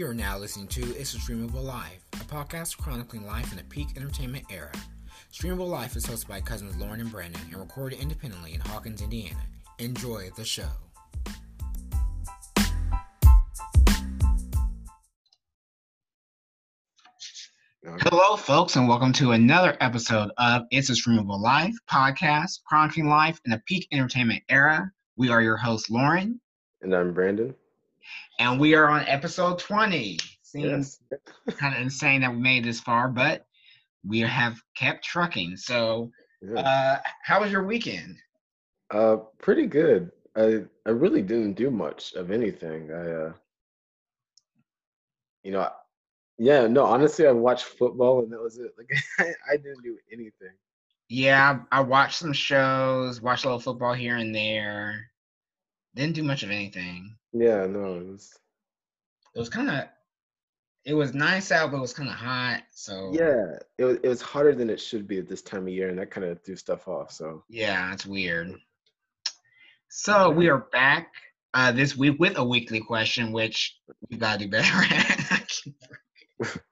You are now listening to It's a Streamable Life, a podcast chronicling life in the peak entertainment era. Streamable Life is hosted by cousins Lorin and Brandon and recorded independently in Hawkins, Indiana. Enjoy the show. Hello, folks, and welcome to another episode of It's a Streamable Life podcast, chronicling life in the peak entertainment era. We are your hosts, Lorin. And I'm Brandon. And we are on episode 20. Seems yes. kind of insane that we made this far, but we have kept trucking. So, yeah. uh, how was your weekend? Uh, pretty good. I I really didn't do much of anything. I uh, you know, yeah, no, honestly, I watched football and that was it. Like I, I didn't do anything. Yeah, I watched some shows, watched a little football here and there. Didn't do much of anything. Yeah, no, it was. It was kind of. It was nice out, but it was kind of hot. So yeah, it was. It was hotter than it should be at this time of year, and that kind of threw stuff off. So yeah, it's weird. So we are back uh, this week with a weekly question, which we gotta do better at.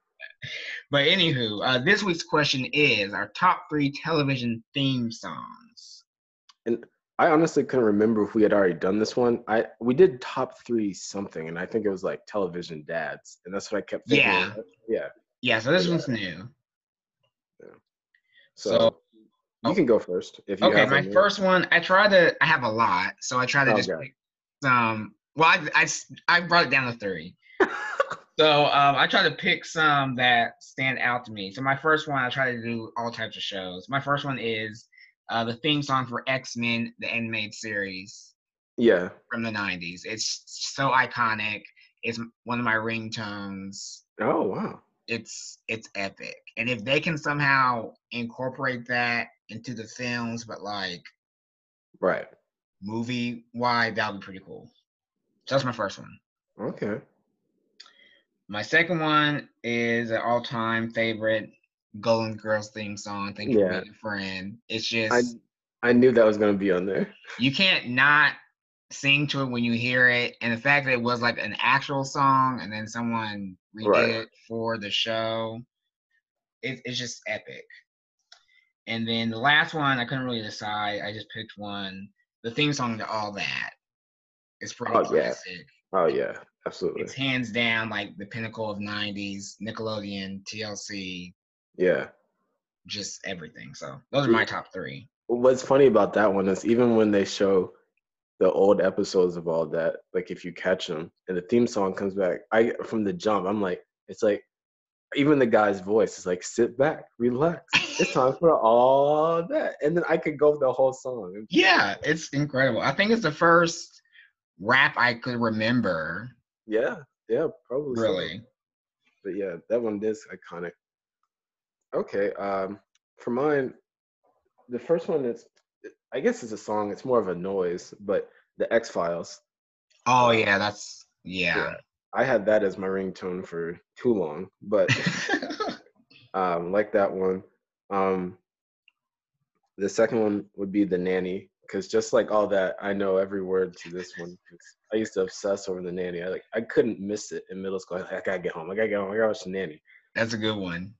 but anywho, uh, this week's question is our top three television theme songs. And I honestly couldn't remember if we had already done this one. I we did top three something, and I think it was like television dads, and that's what I kept thinking. Yeah, yeah, yeah. So this yeah. one's new. Yeah. So, so you oh, can go first if you. Okay, my first one. I try to. I have a lot, so I try to okay. just pick some. Well, I, I I brought it down to three. So um, I try to pick some that stand out to me. So my first one, I try to do all types of shows. My first one is uh, the theme song for X Men, the animated series. Yeah. From the '90s, it's so iconic. It's one of my ringtones. Oh wow. It's it's epic, and if they can somehow incorporate that into the films, but like, right, movie wide, that would be pretty cool. So that's my first one. Okay. My second one is an all-time favorite Golden Girls theme song. Thank you, yeah. friend. It's just I I knew that was gonna be on there. You can't not sing to it when you hear it, and the fact that it was like an actual song, and then someone redid right. it for the show, it, it's just epic. And then the last one, I couldn't really decide. I just picked one. The theme song to All That. It's pretty oh, classic. Yeah. Oh yeah. Absolutely. It's hands down like the pinnacle of 90s, Nickelodeon, TLC. Yeah. Just everything. So those are my top three. What's funny about that one is even when they show the old episodes of all that, like if you catch them and the theme song comes back, I from the jump, I'm like, it's like even the guy's voice is like, sit back, relax. It's time for all that. And then I could go the whole song. Yeah, it's incredible. I think it's the first rap I could remember yeah, yeah, probably. Really. So. But yeah, that one is iconic. Okay, um, for mine, the first one is, I guess it's a song. It's more of a noise, but the X Files. Oh yeah, that's yeah. yeah. I had that as my ringtone for too long, but um, like that one. Um, the second one would be the nanny because just like all that, I know every word to this one. I used to obsess over the nanny. I like I couldn't miss it in middle school. I, like, I gotta get home. I gotta get home. I gotta watch the nanny. That's a good one.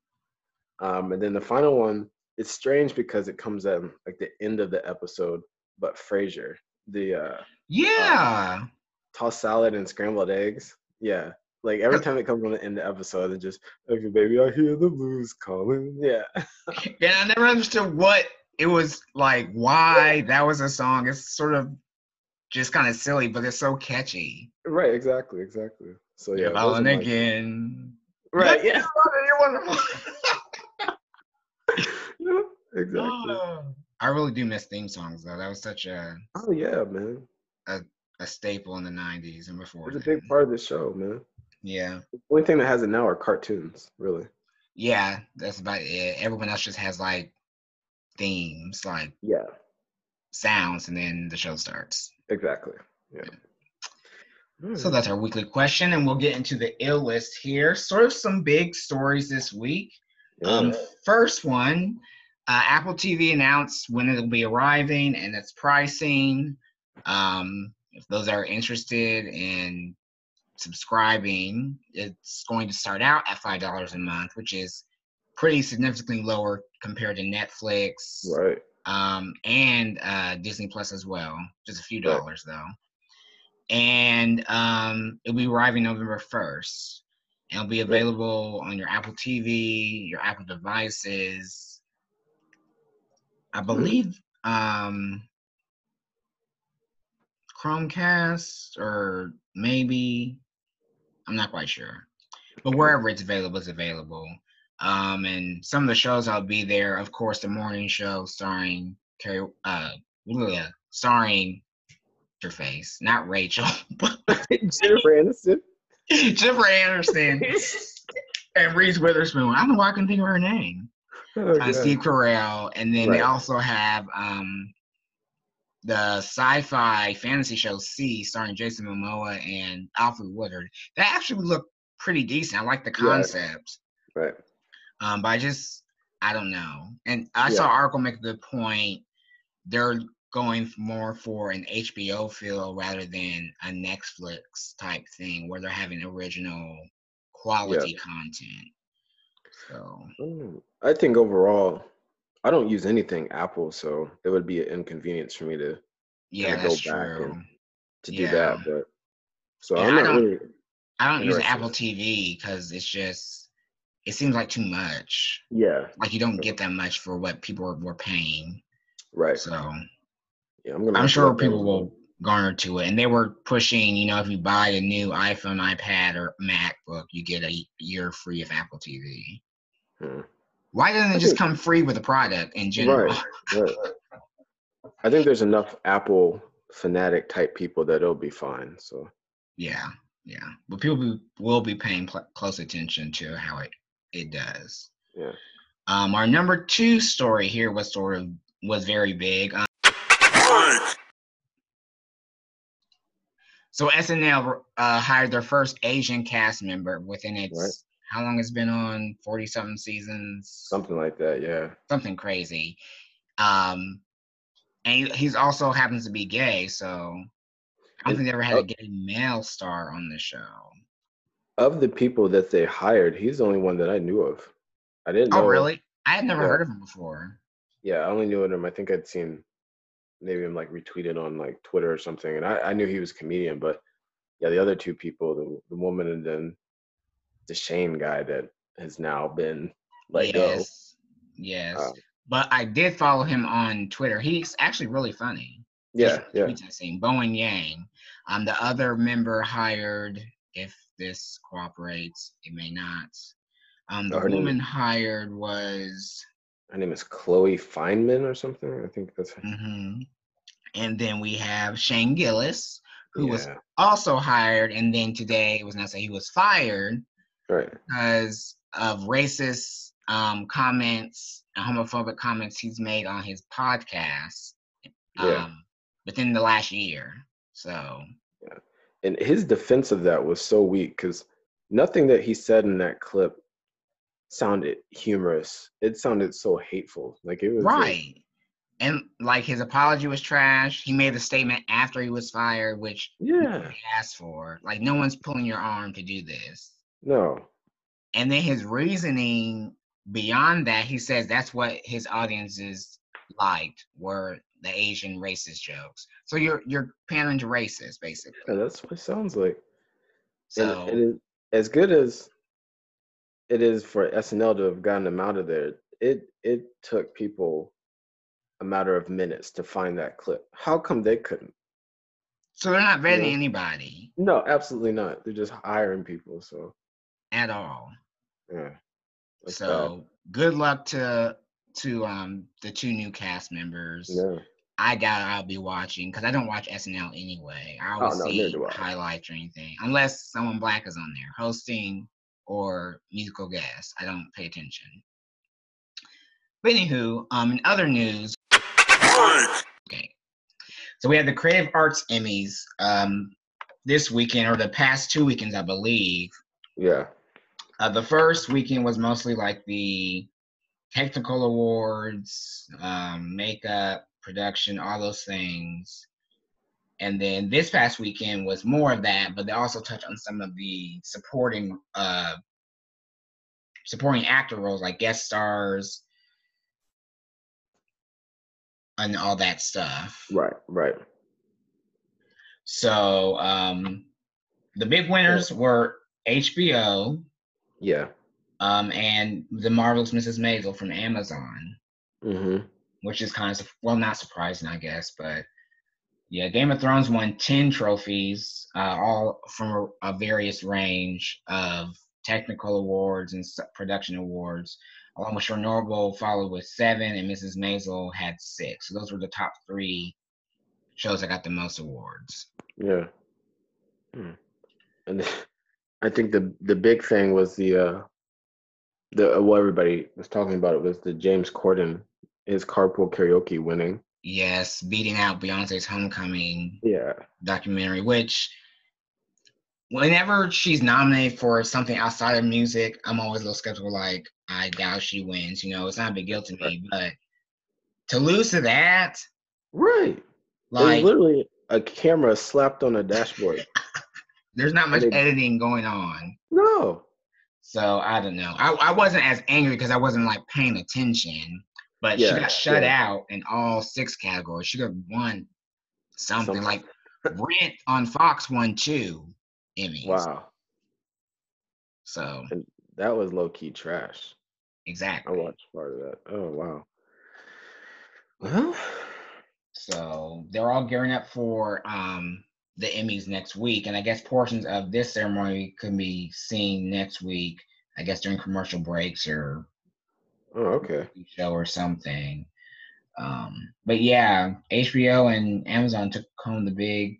Um, and then the final one, it's strange because it comes at like the end of the episode. But Frasier, the uh, yeah, uh, tossed salad and scrambled eggs. Yeah, like every time it comes on the end of the episode, it just okay, baby, I hear the blues calling. Yeah. yeah, I never understood what it was like why that was a song. It's sort of just kind of silly, but it's so catchy. Right, exactly, exactly. So yeah, Balling again. Right, yeah. You're wonderful. yeah, exactly. Uh, I really do miss theme songs though. That was such a oh yeah, man. A, a staple in the '90s and before. It's a big part of the show, man. Yeah. The only thing that has it now are cartoons, really. Yeah, that's about it. Everyone else just has like themes, like yeah, sounds, and then the show starts. Exactly. Yeah. yeah. So that's our weekly question, and we'll get into the ill list here. Sort of some big stories this week. Yeah. Um, first one, uh, Apple TV announced when it'll be arriving and its pricing. Um, if those are interested in subscribing, it's going to start out at five dollars a month, which is pretty significantly lower compared to Netflix, right? Um, and uh, Disney Plus as well, just a few dollars right. though. And um, it'll be arriving November first. It'll be available on your Apple TV, your Apple devices. I believe um, Chromecast or maybe I'm not quite sure, but wherever it's available, it's available. Um, and some of the shows I'll be there. Of course, the morning show starring Carrie, uh, starring your face, not Rachel, but Jennifer Aniston. Jennifer Anderson and Reese Witherspoon. I don't know why I couldn't think of her name. Oh, uh, Steve Carell, and then right. they also have um, the sci-fi fantasy show See, starring Jason Momoa and Alfre Woodard. That actually looked pretty decent. I like the concept. Right. right. Um, but I just I don't know. And I yeah. saw Arco make the point they're going more for an HBO feel rather than a Netflix type thing where they're having original quality yeah. content. So mm, I think overall, I don't use anything Apple, so it would be an inconvenience for me to yeah go back true. and to yeah. do that. But so yeah, I'm not I don't, really. I don't use Apple TV because it's just it seems like too much. Yeah, like you don't get that much for what people were, were paying. Right. So yeah, I'm, I'm sure people will garner to it. And they were pushing, you know, if you buy a new iPhone, iPad, or MacBook, you get a year free of Apple TV. Hmm. Why doesn't it just come free with the product in general? Right, right. I think there's enough Apple fanatic type people that it'll be fine. So. Yeah, yeah, but people be, will be paying pl- close attention to how it it does. Yeah. Um, our number two story here was sort of was very big. Um, so SNL uh, hired their first Asian cast member within its right. how long it's been on forty something seasons, something like that. Yeah, something crazy. Um, and he's also happens to be gay, so I don't think they ever had a gay male star on the show. Of the people that they hired, he's the only one that I knew of. I didn't. Oh, know really? I had never yeah. heard of him before. Yeah, I only knew of him. I think I'd seen maybe him like retweeted on like Twitter or something, and I, I knew he was a comedian. But yeah, the other two people, the the woman and then the Shane guy that has now been let yes. go. Yes. Um, but I did follow him on Twitter. He's actually really funny. Yeah, yeah. Saying Bowen Yang. Um, the other member hired, if this cooperates, it may not. Um, the oh, woman hired was. Her name is Chloe Fineman or something. I think that's. Mm-hmm. And then we have Shane Gillis, who yeah. was also hired, and then today it was not say he was fired, right? Because of racist um, comments and homophobic comments he's made on his podcast. Yeah. Um, within the last year. So. Yeah. And his defense of that was so weak because nothing that he said in that clip sounded humorous. It sounded so hateful. Like it was right. Like, and like his apology was trash. He made the statement after he was fired, which yeah he asked for. Like no one's pulling your arm to do this. No. And then his reasoning beyond that, he says that's what his audiences liked were the Asian racist jokes. So you're you're pandering to racists, basically. Yeah, that's what it sounds like. So and, and as good as it is for SNL to have gotten them out of there, it it took people a matter of minutes to find that clip. How come they couldn't? So they're not vetting anybody. No, absolutely not. They're just hiring people. So at all. Yeah. so bad. good luck to to um the two new cast members. Yeah. I doubt I'll be watching because I don't watch SNL anyway. I oh, always oh, no, see highlights or anything, unless someone black is on there hosting or musical guest. I don't pay attention. But anywho, um, in other news, okay. So we had the Creative Arts Emmys um this weekend or the past two weekends, I believe. Yeah. Uh, the first weekend was mostly like the technical awards, um, makeup, production, all those things. And then this past weekend was more of that, but they also touched on some of the supporting uh supporting actor roles like guest stars and all that stuff. Right, right. So um the big winners were HBO. Yeah. Um and The Marvelous Mrs. Maisel from Amazon. Mm-hmm. Which is kind of well not surprising, I guess, but yeah, Game of Thrones won 10 trophies, uh, all from a, a, various range of technical awards and production awards. Along with Chernobyl followed with seven, and Mrs. Maisel had six. So those were the top three shows that got the most awards. Yeah. Hmm. And I think the the big thing was the uh the what everybody was talking about it was the James Corden his carpool karaoke winning. Yes, beating out Beyonce's Homecoming. Yeah. Documentary, which whenever she's nominated for something outside of music, I'm always a little skeptical. Like, I doubt she wins. You know, it's not a big deal to me, but to lose to that, right? Like literally a camera slapped on a dashboard. there's not much editing going on. No. So I don't know. I, I wasn't as angry because I wasn't like paying attention. But yeah, she got shut yeah. out in all six categories. She got one something, something. like Rent on Fox won two Emmys. Wow. So and that was low key trash. Exactly. I watched part of that. Oh wow. Well, so they're all gearing up for um the Emmys next week, and I guess portions of this ceremony can be seen next week. I guess during commercial breaks or Oh, okay. Show or something. Um, but yeah, HBO and Amazon took home the big,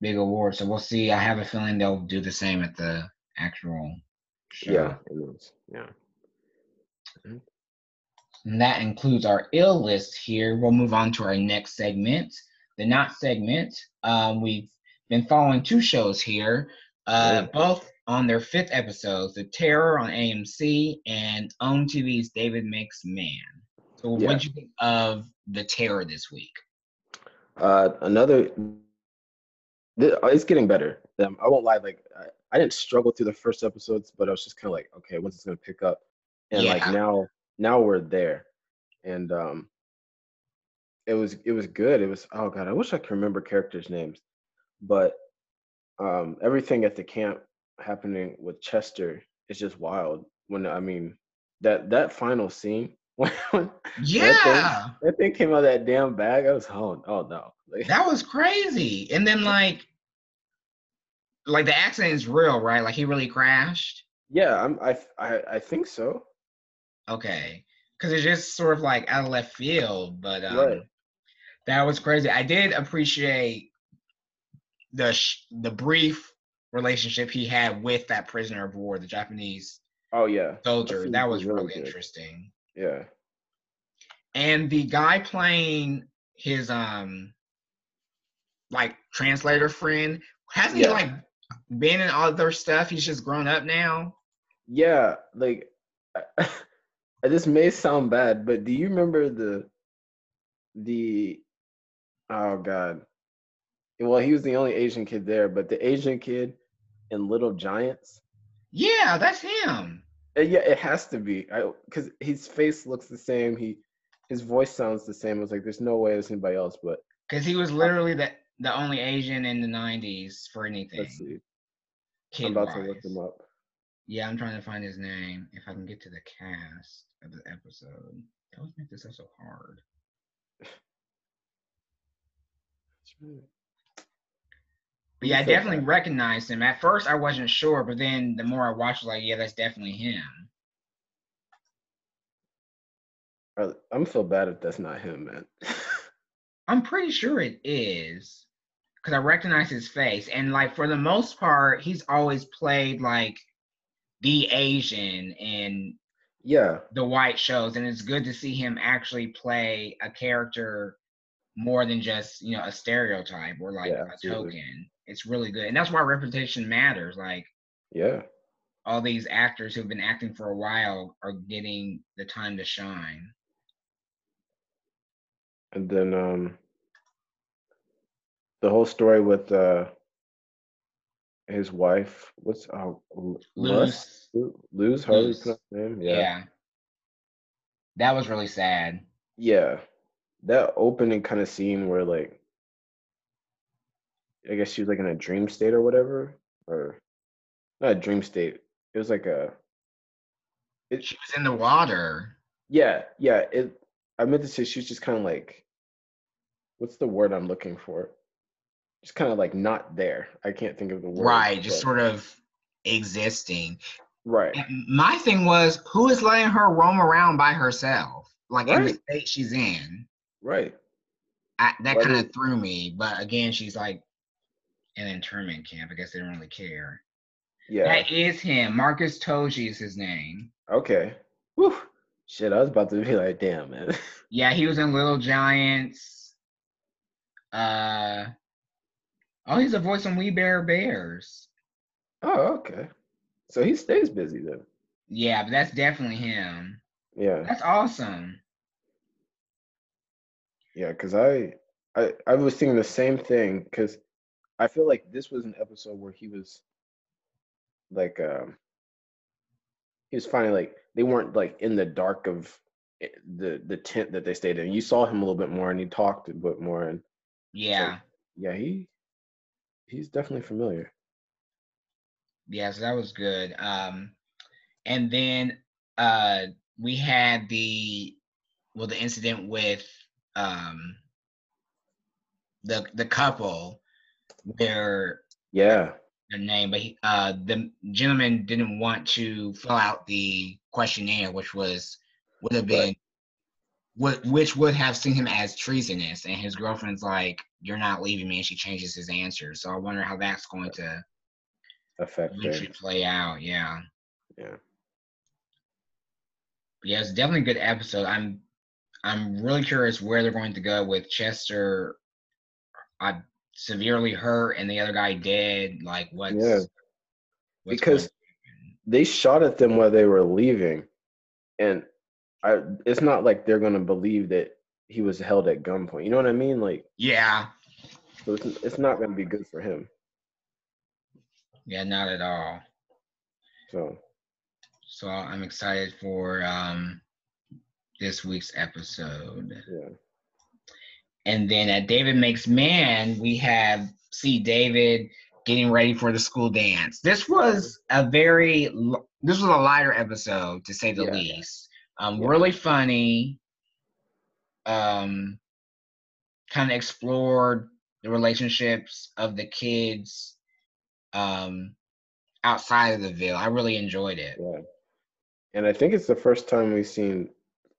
big award. So we'll see. I have a feeling they'll do the same at the actual show. Yeah, yeah. And that includes our ill list here. We'll move on to our next segment, the not segment. Um, we've been following two shows here, uh, both on their fifth episode, The Terror on AMC and OWN TV's David Makes Man. So, yeah. what'd you think of The Terror this week? Uh, another, it's getting better. Um, I won't lie, like, I, I, didn't struggle through the first episodes, but I was just kind of like, okay, when's this going to pick up? And yeah. like now, now we're there. And, um, it was it was good. It was oh god, I wish I could remember characters' names, but um, everything at the camp happening with Chester is just wild. When I mean that that final scene when yeah that thing, that thing, came out of that damn bag, I was oh oh no. Like, that was crazy. And then like like the accident is real, right? Like he really crashed. Yeah, I'm I I, I think so. Okay. Cause it's just sort of like out of left field, but um, right. that was crazy. I did appreciate the sh- the brief relationship he had with that prisoner of war, the Japanese oh yeah soldier. That was really, really interesting. Yeah. And the guy playing his um like translator friend hasn't yeah. he like been in all their stuff? He's just grown up now. Yeah, like this may sound bad, but do you remember the the oh god well, he was the only Asian kid there, but the Asian kid in Little Giants. Yeah, that's him. Yeah, it has to be. because his face looks the same. He his voice sounds the same. I was like, there's no way it's anybody else, but because he was literally the the only Asian in the '90s for anything. Let's see. I'm about to look him up. Yeah, I'm trying to find his name. If I can get to the cast of the episode, they always make this so hard. But yeah, I definitely recognized him. At first, I wasn't sure, but then the more I watched, like, yeah, that's definitely him. I'm so bad if that's not him, man. I'm pretty sure it is because I recognize his face, and like for the most part, he's always played like the Asian in yeah the white shows, and it's good to see him actually play a character more than just you know a stereotype or like yeah, a token it's really good, and that's why reputation matters. Like, yeah, all these actors who've been acting for a while are getting the time to shine. And then, um, the whole story with uh his wife. What's oh Luz? Luz? How do you name? Yeah. yeah. That was really sad. Yeah. That opening kind of scene where like I guess she was like in a dream state or whatever. Or not a dream state. It was like a it, she was in the water. Yeah, yeah. It I meant to say she was just kind of like what's the word I'm looking for? Just kind of like not there. I can't think of the word. Right, just sort of existing. Right. And my thing was, who is letting her roam around by herself, like right. in the state she's in? Right. I, that kind of threw me, but again, she's like in internment camp. I guess they don't really care. Yeah. That is him. Marcus Toji is his name. Okay. Whew. Shit, I was about to be like, damn, man. yeah, he was in Little Giants. Uh oh, he's a voice on We Bare Bears. Oh, okay. So he stays busy then. Yeah, but that's definitely him. Yeah. That's awesome. Yeah, because I, I I was thinking the same thing because I feel like this was an episode where he was like um he was finally like they weren't like in the dark of the the tent that they stayed in. You saw him a little bit more and he talked a bit more and yeah. Yeah, he he's definitely familiar. Yeah, so that was good. Um and then uh we had the well the incident with um the the couple where yeah their name, but he, uh, the gentleman didn't want to fill out the questionnaire, which was would have been what which would have seen him as treasonous, and his girlfriend's like, "You're not leaving me," and she changes his answer. So I wonder how that's going to affect play out. Yeah. Yeah. But yeah, it's definitely a good episode. I'm I'm really curious where they're going to go with Chester. I severely hurt and the other guy dead. Like what's yeah? What's because they shot at them while they were leaving, and I it's not like they're gonna believe that he was held at gunpoint. You know what I mean? Like yeah. So it's, it's not gonna be good for him. Yeah, not at all. So. So I'm excited for um this week's episode. Yeah. And then at David Makes Man, we have see David getting ready for the school dance. This was a very this was a lighter episode to say the yeah. least. Um, yeah. really funny. Um, kind of explored the relationships of the kids um outside of the Ville. I really enjoyed it. Yeah. And I think it's the first time we've seen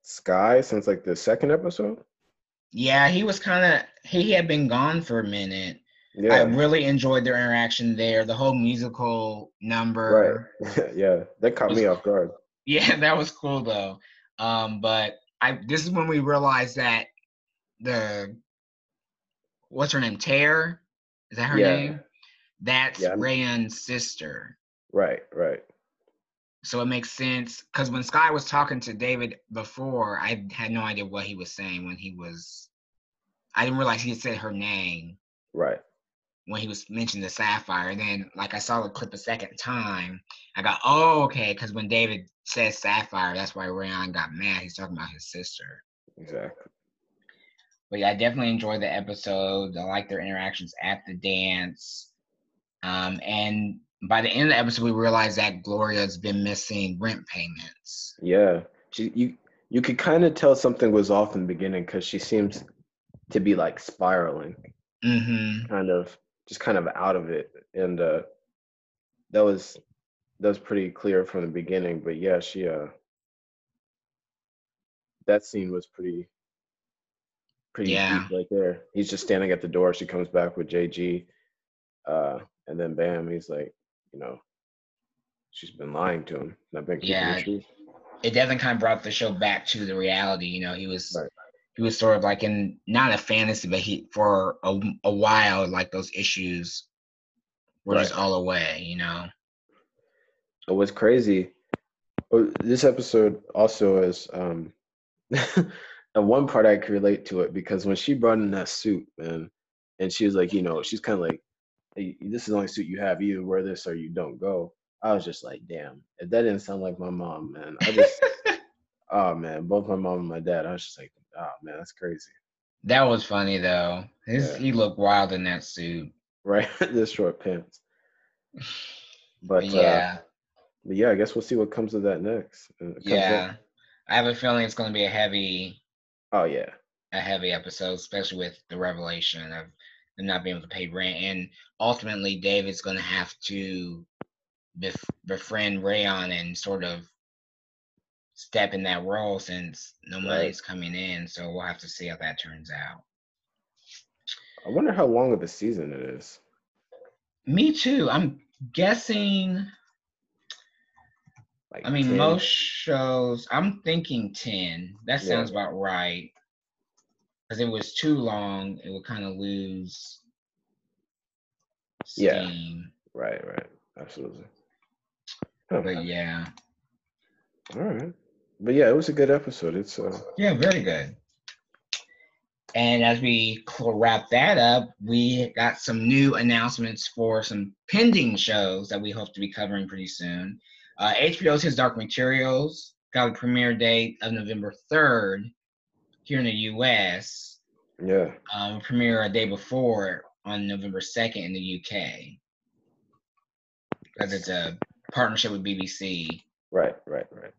Sky since like the second episode. Yeah, he was kind of he had been gone for a minute. Yeah. I really enjoyed their interaction there. The whole musical number. Right. yeah, that caught me off guard. Yeah, that was cool though. Um, but I this is when we realized that the what's her name? Tear? Is that her yeah. name? That's yeah. Rayanne's sister. Right, right. So it makes sense because when Sky was talking to David before, I had no idea what he was saying when he was. I didn't realize he said her name. Right. When he was mentioning the sapphire, and then like I saw the clip a second time, I got oh okay because when David says sapphire, that's why Ryan got mad. He's talking about his sister. Exactly. But yeah, I definitely enjoyed the episode. I like their interactions at the dance. Um, and by the end of the episode, we realize that Gloria's been missing rent payments. Yeah, she, you you could kind of tell something was off in the beginning because she seems to be like spiraling, mm-hmm. kind of just kind of out of it, and uh, that was that was pretty clear from the beginning. But yeah, she uh, that scene was pretty pretty yeah. deep right there. He's just standing at the door. She comes back with JG, uh, and then bam, he's like, you know, she's been lying to him. Not been yeah, it definitely kind of brought the show back to the reality. You know, he was right. he was sort of like in not a fantasy, but he for a, a while like those issues were right. just all away. You know. It was crazy. This episode also is um, and one part I could relate to it because when she brought in that suit, man, and she was like, you know, she's kind of like, this is the only suit you have. You wear this or you don't go. I was just like, damn, if that didn't sound like my mom, man. I just, oh man, both my mom and my dad. I was just like, oh man, that's crazy. That was funny though. His yeah. he looked wild in that suit. Right, the short pants. But uh, yeah, uh, but yeah, I guess we'll see what comes of that next. Uh, yeah, I have a feeling it's going to be a heavy. Oh yeah, a heavy episode, especially with the revelation of them not being able to pay rent, and ultimately David's going to have to bef- befriend Rayon and sort of step in that role since no money's coming in. So we'll have to see how that turns out. I wonder how long of a season it is. Me too. I'm guessing. Like I mean, 10. most shows. I'm thinking ten. That sounds yeah. about right. Because it was too long, it would kind of lose. Steam. Yeah. Right. Right. Absolutely. Huh. But yeah. All right. But yeah, it was a good episode. It's uh Yeah, very good. And as we wrap that up, we got some new announcements for some pending shows that we hope to be covering pretty soon. Uh, HBO's His Dark Materials got a premiere date of November 3rd here in the US. Yeah. Um, premiere a day before on November 2nd in the UK. Because it's a partnership with BBC. Right, right, right.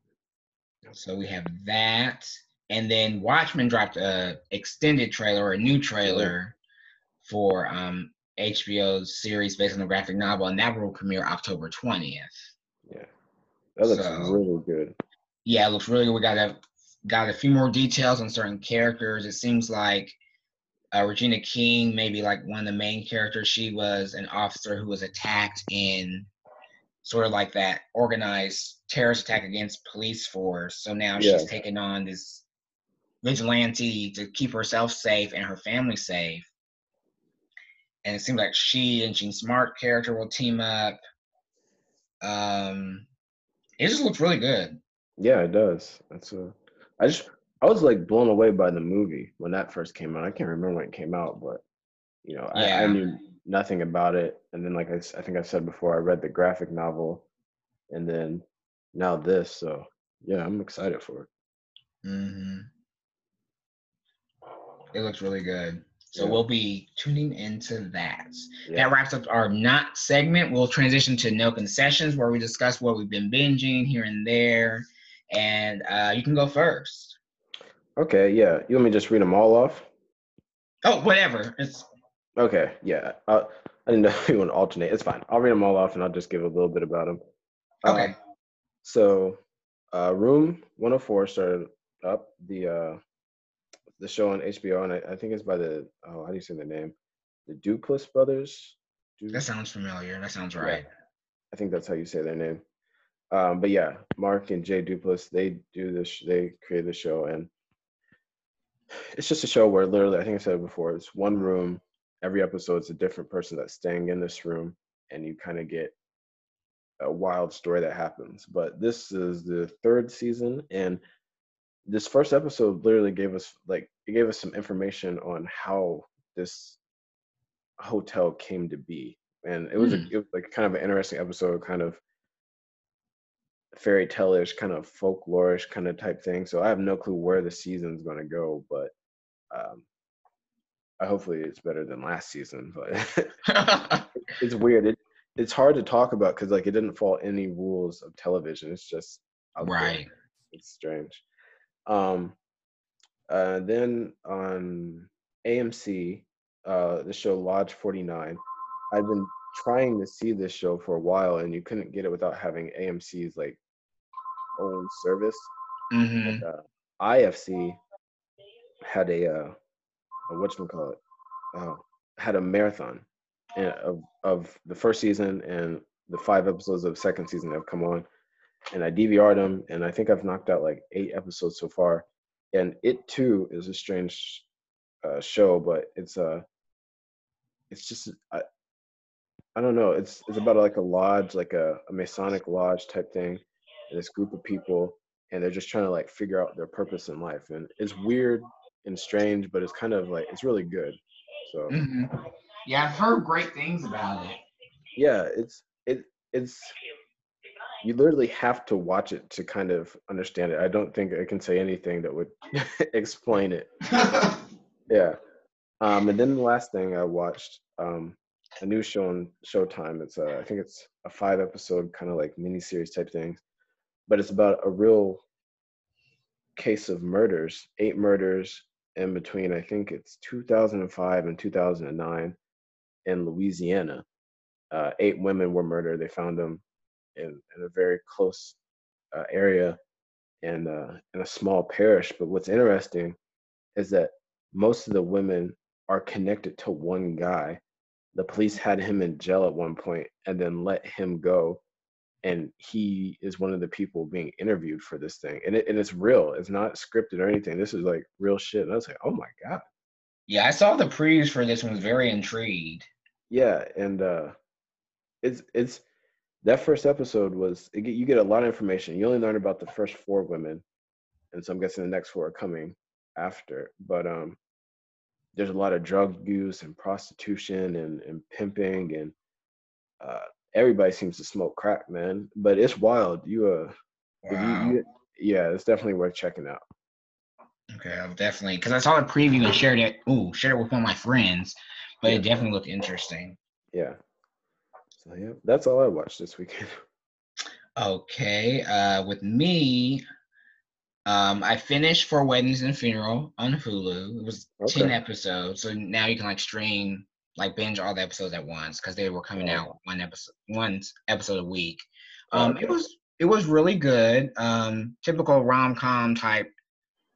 So we have that. And then Watchmen dropped a extended trailer or a new trailer for um, HBO's series based on the graphic novel, and that will premiere October 20th. Yeah. That looks so, really good. Yeah, it looks really good. We got a got a few more details on certain characters. It seems like uh, Regina King, maybe like one of the main characters. She was an officer who was attacked in sort of like that organized terrorist attack against police force. So now yeah. she's taking on this vigilante to keep herself safe and her family safe. And it seems like she and Jean Smart character will team up. Um, it just looks really good. Yeah, it does. That's a. I just I was like blown away by the movie when that first came out. I can't remember when it came out, but you know, yeah. I, I, knew nothing about it. And then, like I, I think I said before, I read the graphic novel, and then now this. So yeah, I'm excited for it. Mm-hmm. It looks really good. So yeah. we'll be tuning into that. Yeah. That wraps up our not segment. We'll transition to no concessions, where we discuss what we've been binging here and there. And uh, you can go first. Okay, yeah. You want me to just read them all off? Oh, whatever. It's okay. Yeah, uh, I didn't know you want to alternate. It's fine. I'll read them all off, and I'll just give a little bit about them. Okay. Um, so, uh, Room 104 started up the uh, the show on HBO, and I, I, think it's by the oh, how do you say the name? The Duplass brothers. Du- that sounds familiar. That sounds right. Yeah. I think that's how you say their name. Um, but yeah, Mark and Jay Duplass, they do this. They create the show, and it's just a show where literally, I think I said it before, it's one room. Every episode is a different person that's staying in this room, and you kind of get a wild story that happens. But this is the third season, and this first episode literally gave us like it gave us some information on how this hotel came to be, and it was, mm. a, hmm. it was like kind of an interesting episode, kind of fairy tale-ish, kind of folklorish kind of type thing. So I have no clue where the season's going to go, but um, I hopefully it's better than last season. But it's weird. It it's hard to talk about because like it didn't follow any rules of television. It's just right. There. It's strange. Um, uh, then on AMC, uh, the show Lodge 49. I've been trying to see this show for a while, and you couldn't get it without having AMC's like own service. Mm-hmm. And, uh, IFC had a, uh, a what you call it, uh, had a marathon of of the first season and the five episodes of second season have come on, and I DVR'd them, and I think I've knocked out like eight episodes so far. And it too is a strange uh, show, but it's a uh, it's just I, I don't know. It's it's about like a lodge, like a, a Masonic lodge type thing, and this group of people, and they're just trying to like figure out their purpose in life. And it's weird and strange, but it's kind of like it's really good. So mm-hmm. yeah, I've heard great things about it. Yeah, it's it it's you literally have to watch it to kind of understand it. I don't think I can say anything that would explain it. yeah. Um, and then the last thing I watched, um, a new show on Showtime. It's a, I think it's a five episode kind of like mini series type thing, but it's about a real case of murders, eight murders in between. I think it's 2005 and 2009 in Louisiana. Uh, eight women were murdered. They found them in, in a very close uh, area and uh, in a small parish. But what's interesting is that most of the women are connected to one guy. The police had him in jail at one point and then let him go. And he is one of the people being interviewed for this thing. And, it, and it's real. It's not scripted or anything. This is like real shit. And I was like, oh my God. Yeah, I saw the previews for this one. Was very intrigued. Yeah, and uh, it's it's that first episode was it, you get a lot of information. You only learn about the first four women, and so I'm guessing the next four are coming after. But um, there's a lot of drug use and prostitution and, and pimping and uh, everybody seems to smoke crack, man. But it's wild. You uh, wow. you, you, yeah, it's definitely worth checking out. Okay, I'll definitely because I saw the preview and shared it. Ooh, shared it with one of my friends, but yeah. it definitely looked interesting. Yeah. So yeah, that's all I watched this weekend. Okay, uh, with me, um, I finished Four Weddings and Funeral on Hulu. It was okay. ten episodes, so now you can like stream, like binge all the episodes at once because they were coming oh. out one episode, one episode a week. Um, okay. it was it was really good. Um, typical rom com type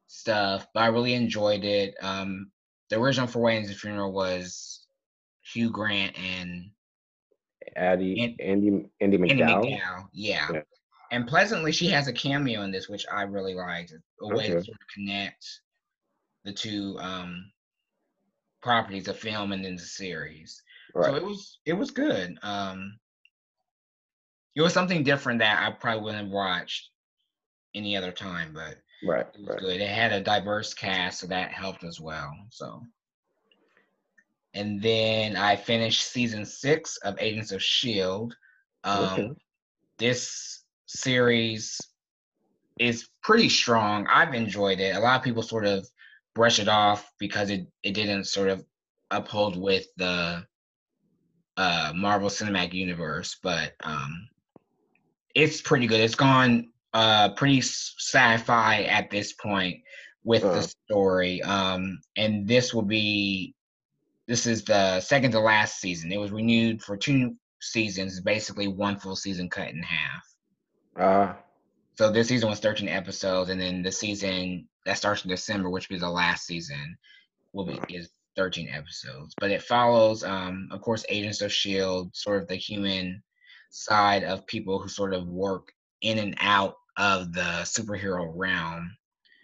stuff, but I really enjoyed it. Um, the original Four Weddings and Funeral was Hugh Grant and Addie and, Andie Andie MacDowell. Andie MacDowell, yeah. yeah. And pleasantly, she has a cameo in this, which I really liked. A way okay. to sort of connect the two um, properties, the film and then the series. Right. So it was it was good. Um, it was something different that I probably wouldn't have watched any other time, but right, it was right. good. It had a diverse cast, so that helped as well. So and then I finished season six of Agents of Shield. Um, okay. This series is pretty strong. I've enjoyed it. A lot of people sort of brush it off because it, it didn't sort of uphold with the uh, Marvel Cinematic Universe, but um, it's pretty good. It's gone uh, pretty sci-fi at this point with uh. the story, um, and this will be this is the second to last season. It was renewed for two seasons, basically one full season cut in half. Uh so this season was 13 episodes, and then the season that starts in December, which will be the last season, will be is 13 episodes. But it follows, um, of course, Agents of Shield, sort of the human side of people who sort of work in and out of the superhero realm.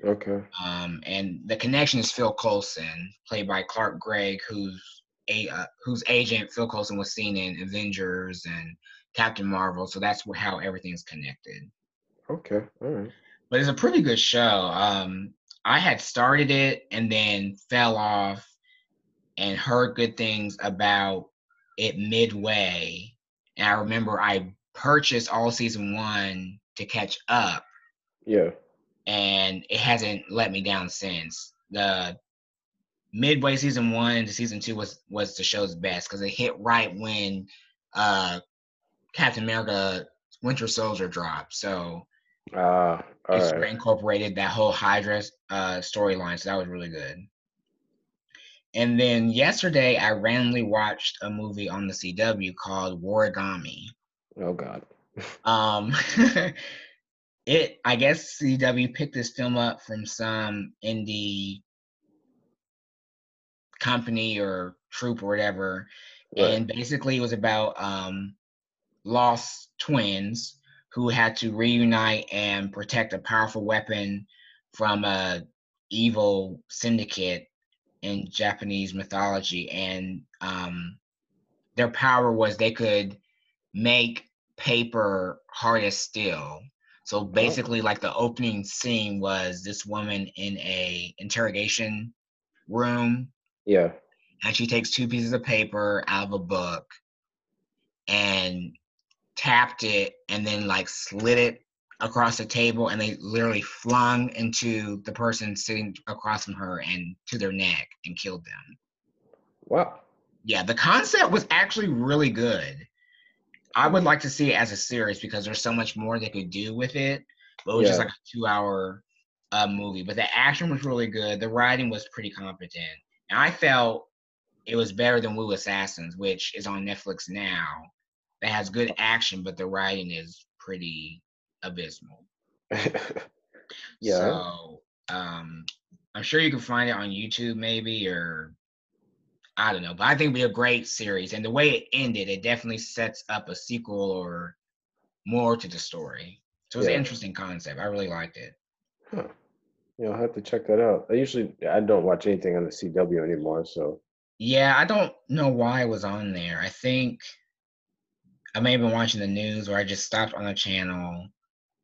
Okay. Um, and the connection is Phil Coulson, played by Clark Gregg, who's a uh, whose agent Phil Coulson was seen in Avengers and Captain Marvel. So that's how everything's connected. Okay. All right. But it's a pretty good show. Um, I had started it and then fell off and heard good things about it midway. And I remember I purchased all season one to catch up. Yeah and it hasn't let me down since. The midway season one to season two was was the show's best because it hit right when uh Captain America Winter Soldier dropped. So uh, it's right. incorporated that whole Hydra uh, storyline. So that was really good. And then yesterday, I randomly watched a movie on the CW called Warigami. Oh God. um, it I guess CW picked this film up from some indie company or troupe or whatever. Right. And basically it was about um lost twins who had to reunite and protect a powerful weapon from a evil syndicate in Japanese mythology and um their power was they could make paper hard as steel so oh. basically, like the opening scene was this woman in a interrogation room. Yeah. and she takes two pieces of paper out of a book and tapped it and then like slid it across the table and they literally flung into the person sitting across from her and to their neck and killed them. Wow. Yeah, the concept was actually really good. I would like to see it as a series because there's so much more they could do with it. But it was yeah. just like a two hour uh, movie. But the action was really good. The writing was pretty competent. And I felt it was better than Wu Assassins, which is on Netflix now. That has good action, but the writing is pretty abysmal. yeah. So um, I'm sure you can find it on YouTube, maybe, or I don't know. But I think it'd be a great series. And the way it ended, it definitely sets up a sequel or more to the story. So it's yeah. an interesting concept. I really liked it. Huh. Yeah, I'll have to check that out. I usually I don't watch anything on the CW anymore, so yeah, I don't know why it was on there. I think I may have been watching the news or I just stopped on the channel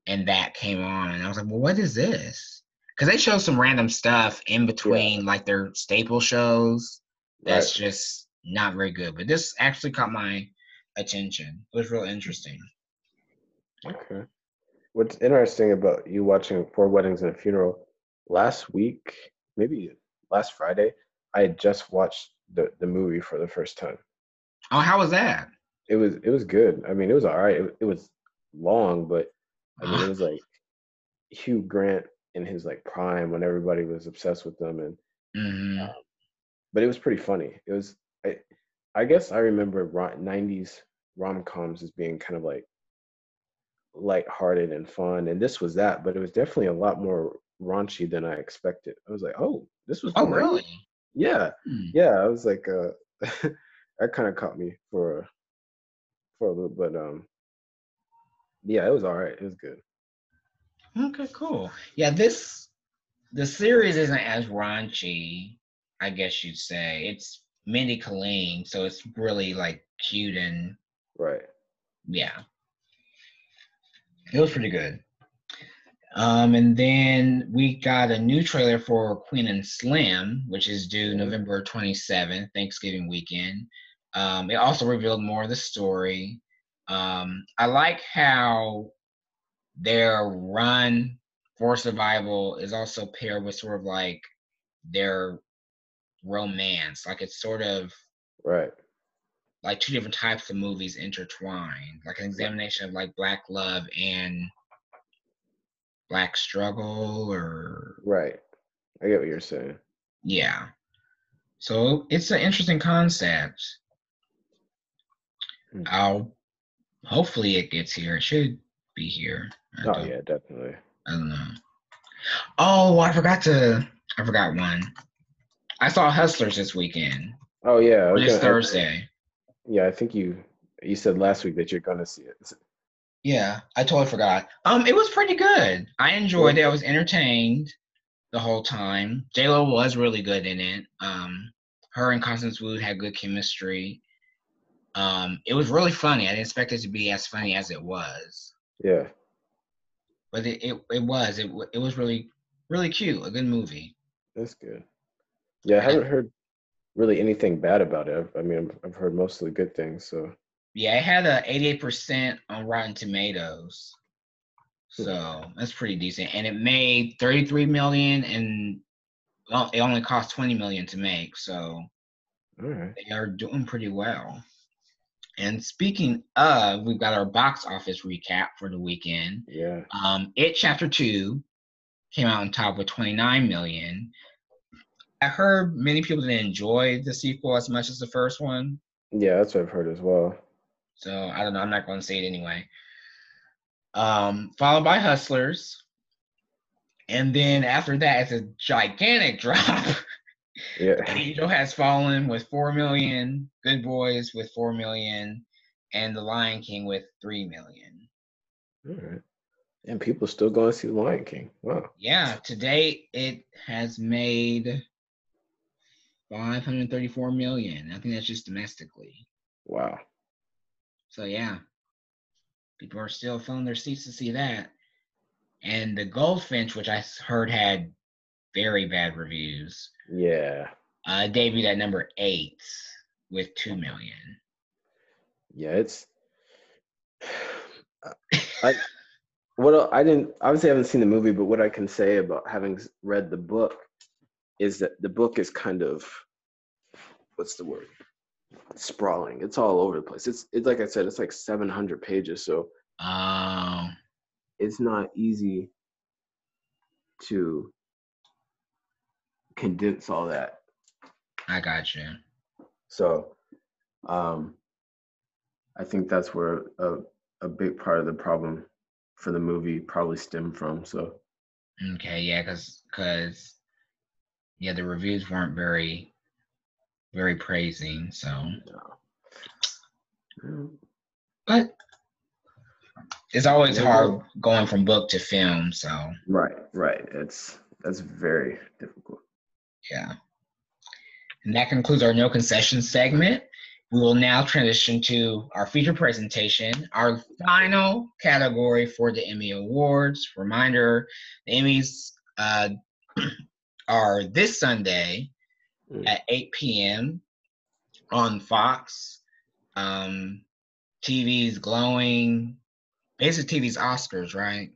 and that came on and I was like, well, what is this? Because they show some random stuff in between yeah. like their staple shows that's right. just not very good. But this actually caught my attention. It was real interesting. Okay. What's interesting about you watching Four Weddings and a Funeral last week, maybe last Friday, I had just watched the, the movie for the first time. Oh, how was that? It was it was good. I mean, it was all right. It, it was long, but I mean, it was like Hugh Grant in his like prime when everybody was obsessed with them, and mm-hmm. um, but it was pretty funny. It was I, I guess I remember '90s rom coms as being kind of like light-hearted and fun, and this was that, but it was definitely a lot more raunchy than I expected. I was like, oh, this was oh really? Yeah, hmm. yeah. I was like, uh, that kind of caught me for for a little, but um, yeah, it was all right. It was good. Okay, cool. Yeah, this the series isn't as raunchy, I guess you'd say. It's Mindy Kaling, so it's really like cute and right. Yeah, it was pretty good. Um, and then we got a new trailer for Queen and Slim, which is due mm-hmm. November 27th, Thanksgiving weekend. Um, it also revealed more of the story. Um, I like how their run for survival is also paired with sort of like their romance. Like it's sort of right like two different types of movies intertwined, like an examination of like black love and black struggle or right i get what you're saying yeah so it's an interesting concept. I'll hopefully it gets here it should be here I oh yeah definitely i don't know oh i forgot to i forgot one i saw hustlers this weekend oh yeah this thursday yeah i think you you said last week that you're gonna see it yeah, I totally forgot. Um, it was pretty good. I enjoyed it. I was entertained the whole time. J Lo was really good in it. Um, her and Constance Wu had good chemistry. Um, it was really funny. I didn't expect it to be as funny as it was. Yeah. But it it, it was it it was really really cute. A good movie. That's good. Yeah, I haven't heard really anything bad about it. I mean, I've heard mostly good things. So yeah, it had a 88% on Rotten Tomatoes. Hmm. So that's pretty decent. And it made 33 million and well, it only cost 20 million to make. So right. they are doing pretty well. And speaking of, we've got our box office recap for the weekend. Yeah. Um, it chapter two came out on top with 29 million. I heard many people didn't enjoy the sequel as much as the first one. Yeah, that's what I've heard as well. So I don't know. I'm not going to say it anyway. Um, followed by Hustlers. And then after that, it's a gigantic drop. Yeah. Angel has fallen with four million, Good Boys with four million, and The Lion King with three million. All right. And people still going to see The Lion King. Wow. Yeah. To date, it has made 534 million. I think that's just domestically. Wow. So yeah, people are still filling their seats to see that. And the Goldfinch, which I heard had very bad reviews. Yeah. Uh, debuted at number eight with two million. Yeah, it's. I what I didn't obviously I haven't seen the movie, but what I can say about having read the book is that the book is kind of what's the word sprawling. It's all over the place. It's it's like I said, it's like 700 pages, so um, it's not easy to condense all that. I got you. So, um, I think that's where a a big part of the problem for the movie probably stemmed from. So. Okay, yeah, because because yeah, the reviews weren't very very praising. So. No. But it's always hard going from book to film. So. Right, right. It's that's very difficult. Yeah. And that concludes our no concession segment. We will now transition to our feature presentation, our final category for the Emmy Awards. Reminder, the Emmys uh, are this Sunday mm. at 8 p.m. on Fox. Um, TV's glowing. Basically, TV's Oscars, right?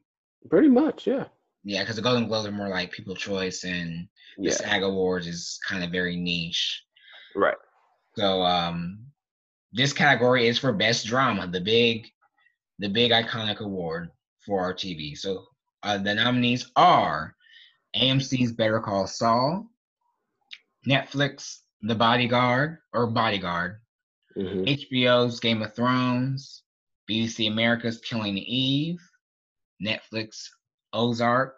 Pretty much, yeah. Yeah, because the Golden Globes are more like People Choice, and yeah. the SAG Awards is kind of very niche. Right. So um, this category is for best drama, the big, the big iconic award for our TV. So uh, the nominees are AMC's Better Call Saul, Netflix The Bodyguard or Bodyguard, mm-hmm. HBO's Game of Thrones, BBC America's Killing Eve, Netflix Ozark,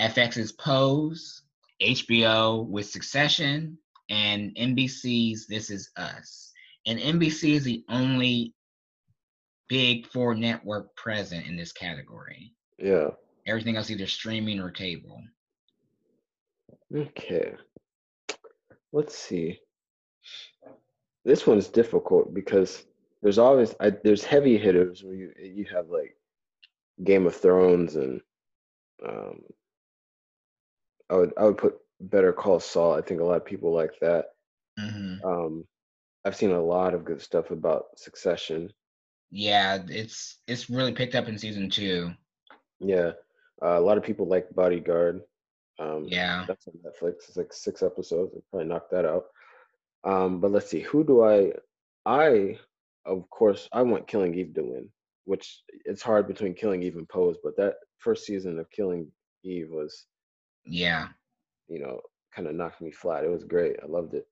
FX's Pose, HBO with Succession, and NBC's This Is Us. And NBC is the only big four network present in this category. Yeah. Everything else either streaming or cable. Okay. Let's see. This one's difficult because there's always I, there's heavy hitters where you you have like Game of Thrones and um I would I would put Better Call Saul. I think a lot of people like that. Mm-hmm. Um, I've seen a lot of good stuff about Succession. Yeah, it's it's really picked up in season two. Yeah, uh, a lot of people like Bodyguard. Um, yeah, that's on Netflix. It's like six episodes. I probably knocked that out. Um, but let's see, who do I? I, of course, I want Killing Eve to win, which it's hard between Killing Eve and Pose. But that first season of Killing Eve was, yeah, you know, kind of knocked me flat. It was great. I loved it.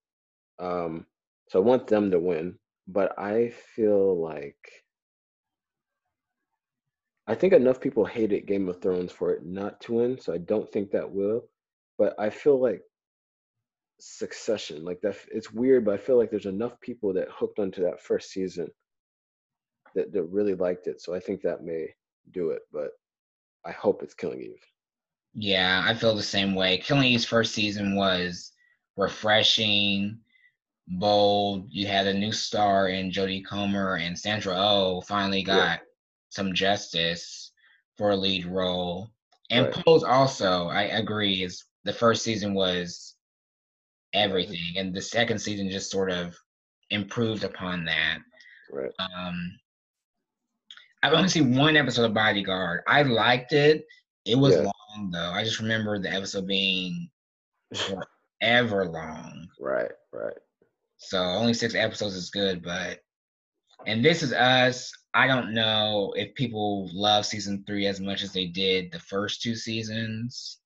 Um, so I want them to win, but I feel like I think enough people hated Game of Thrones for it not to win, so I don't think that will. But I feel like Succession, like that, it's weird, but I feel like there's enough people that hooked onto that first season that that really liked it. So I think that may do it, but I hope it's Killing Eve. Yeah, I feel the same way. Killing Eve's first season was refreshing, bold. You had a new star in Jodie Comer, and Sandra Oh finally got yeah. some justice for a lead role. And right. Pose also, I agree, is the first season was everything, and the second season just sort of improved upon that. Right. Um, I've only seen one episode of Bodyguard. I liked it. It was yeah. long though. I just remember the episode being forever long. Right, right. So only six episodes is good, but and this is us. I don't know if people love season three as much as they did the first two seasons.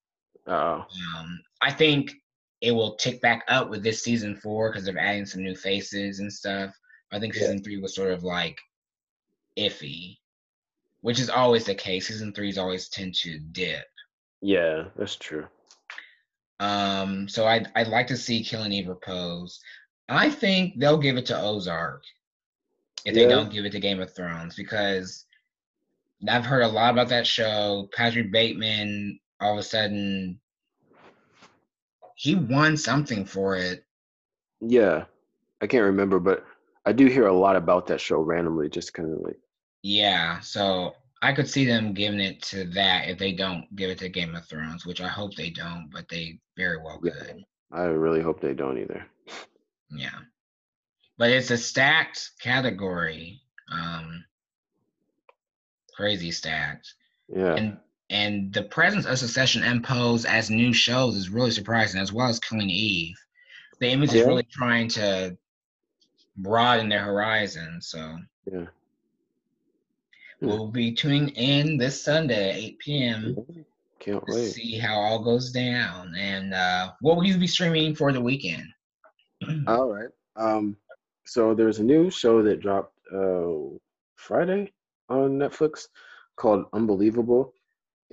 Oh. Um, I think it will tick back up with this season four because they're adding some new faces and stuff. I think season yeah. three was sort of like iffy which is always the case. Season threes always tend to dip. Yeah, that's true. Um, so I'd I'd like to see Killing Eve Pose. I think they'll give it to Ozark if yeah. they don't give it to Game of Thrones because I've heard a lot about that show. Patrick Bateman, all of a sudden, he won something for it. Yeah, I can't remember, but I do hear a lot about that show randomly, just kind of like yeah, so I could see them giving it to that if they don't give it to Game of Thrones, which I hope they don't, but they very well could. I really hope they don't either. Yeah. But it's a stacked category. Um crazy stacked. Yeah. And and the presence of Succession and Pose as new shows is really surprising, as well as Killing Eve. The Emmys yeah. is really trying to broaden their horizon. So yeah. We'll be tuning in this Sunday at 8 p.m. Can't to wait. see how all goes down. And uh, what will you be streaming for the weekend? all right. Um, so there's a new show that dropped uh, Friday on Netflix called Unbelievable,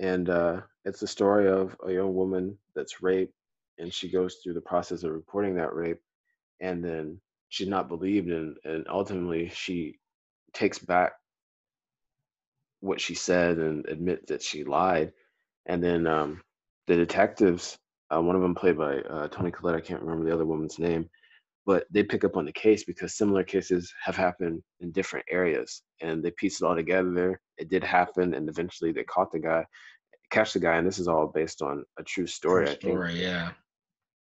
and uh, it's the story of a young woman that's raped, and she goes through the process of reporting that rape, and then she's not believed, and and ultimately she takes back what she said and admit that she lied, and then um, the detectives, uh, one of them played by uh, Toni Collette, I can't remember the other woman's name, but they pick up on the case because similar cases have happened in different areas and they piece it all together. It did happen and eventually they caught the guy catch the guy and this is all based on a true story true story, i think yeah.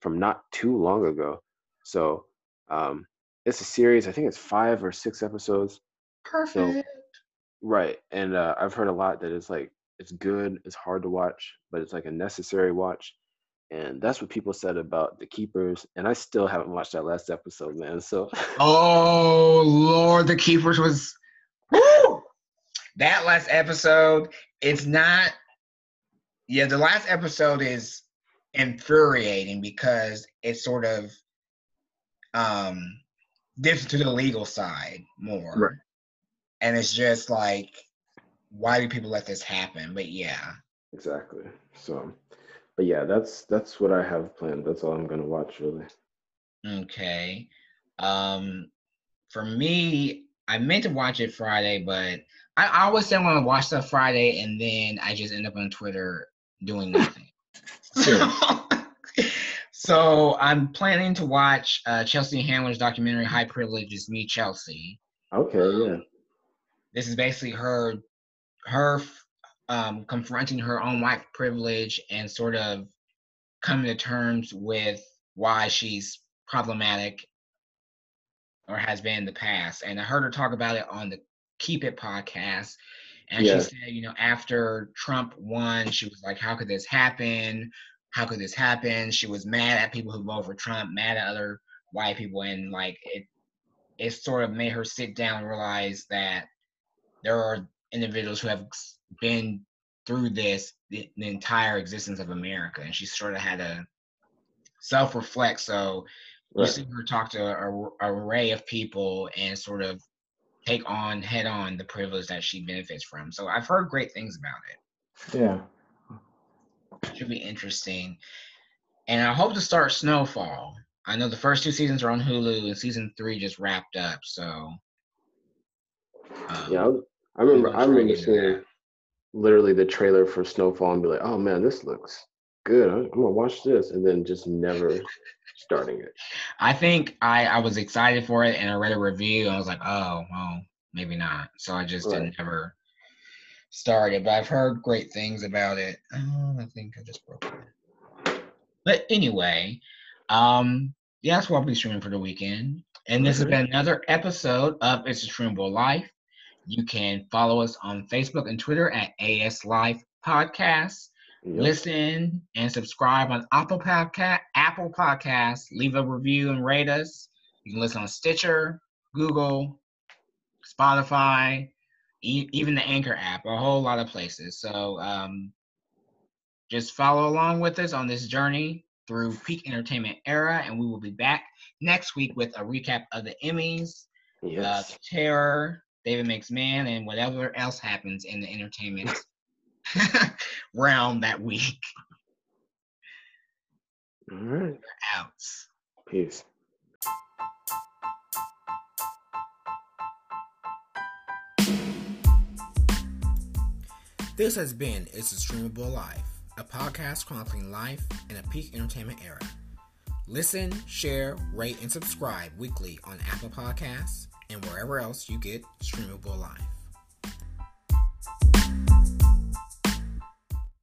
from not too long ago. So um it's a series i think it's five or six episodes. Perfect. so, right and uh, i've heard a lot that it's like it's good it's hard to watch but it's like a necessary watch and that's what people said about the keepers and i still haven't watched that last episode man so oh lord the keepers was woo! that last episode it's not yeah the last episode is infuriating because it's sort of um dips to the legal side more right. And it's just like why do people let this happen but yeah exactly so but yeah, that's that's what I have planned. That's all I'm gonna watch really. Okay. Um for me, I meant to watch it Friday, but I, I always say I want to watch stuff Friday and then I just end up on Twitter doing nothing. so I'm planning to watch uh, Chelsea Handler's documentary Hello Privilege It's Me Chelsea. Okay, yeah. This is basically her her um, confronting her own white privilege and sort of coming to terms with why she's problematic or has been in the past. And I heard her talk about it on the Keep It podcast. And yeah. she said, you know, after Trump won, she was like, how could this happen? How could this happen? She was mad at people who voted for Trump, mad at other white people. And like, it, it sort of made her sit down and realize that there are individuals who have been through this the, the entire existence of America, and she sort of had a self-reflect. So right. you see her talk to a, a array of people and sort of take on head on the privilege that she benefits from. So I've heard great things about it. Yeah. Should be interesting. And I hope to start Snowfall. I know the first two seasons are on Hulu and season three just wrapped up. So um, yeah, I remember. I remember seeing literally the trailer for Snowfall and be like, "Oh man, this looks good. I'm gonna watch this," and then just never starting it. I think I I was excited for it and I read a review and I was like, "Oh, well, maybe not." So I just right. didn't ever start it. But I've heard great things about it. Oh, I think I just broke it. But anyway, um, yeah, that's what I'll be streaming for the weekend. And this has been another episode of It's a Streamable Life. You can follow us on Facebook and Twitter at AS Life Podcast. Yep. Listen and subscribe on Apple Podcast, Apple Podcasts. Leave a review and rate us. You can listen on Stitcher, Google, Spotify, e- even the Anchor app, a whole lot of places. So um, just follow along with us on this journey through peak entertainment era, and we will be back next week with a recap of the Emmys, yes. uh, Terror, David Makes Man, and whatever else happens in the entertainment realm that week. All right. Out. Peace. This has been It's a Streamable Life, a podcast chronicling life in a peak entertainment era. Listen, share, rate, and subscribe weekly on Apple Podcasts, and wherever else you get streamable live.